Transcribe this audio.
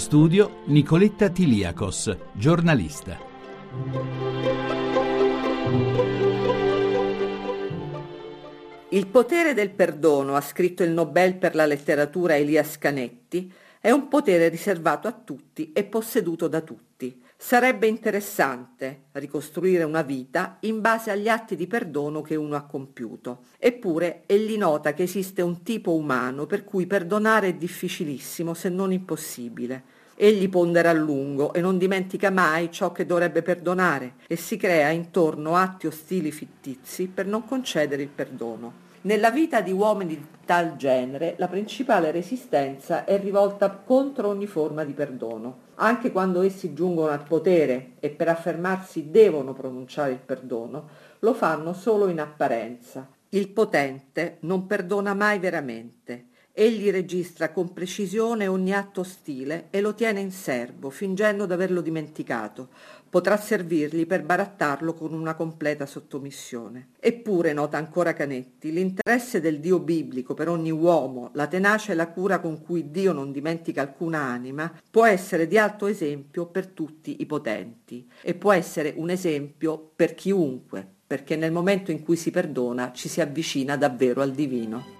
Studio Nicoletta Tiliakos, giornalista. Il potere del perdono, ha scritto il Nobel per la letteratura Elias Canetti, è un potere riservato a tutti e posseduto da tutti. Sarebbe interessante ricostruire una vita in base agli atti di perdono che uno ha compiuto. Eppure egli nota che esiste un tipo umano per cui perdonare è difficilissimo se non impossibile. Egli pondera a lungo e non dimentica mai ciò che dovrebbe perdonare e si crea intorno atti ostili fittizi per non concedere il perdono. Nella vita di uomini di tal genere la principale resistenza è rivolta contro ogni forma di perdono. Anche quando essi giungono al potere e per affermarsi devono pronunciare il perdono, lo fanno solo in apparenza. Il potente non perdona mai veramente Egli registra con precisione ogni atto ostile e lo tiene in serbo, fingendo d'averlo dimenticato. Potrà servirgli per barattarlo con una completa sottomissione. Eppure, nota ancora Canetti, l'interesse del Dio biblico per ogni uomo, la tenacia e la cura con cui Dio non dimentica alcuna anima, può essere di alto esempio per tutti i potenti e può essere un esempio per chiunque, perché nel momento in cui si perdona ci si avvicina davvero al divino.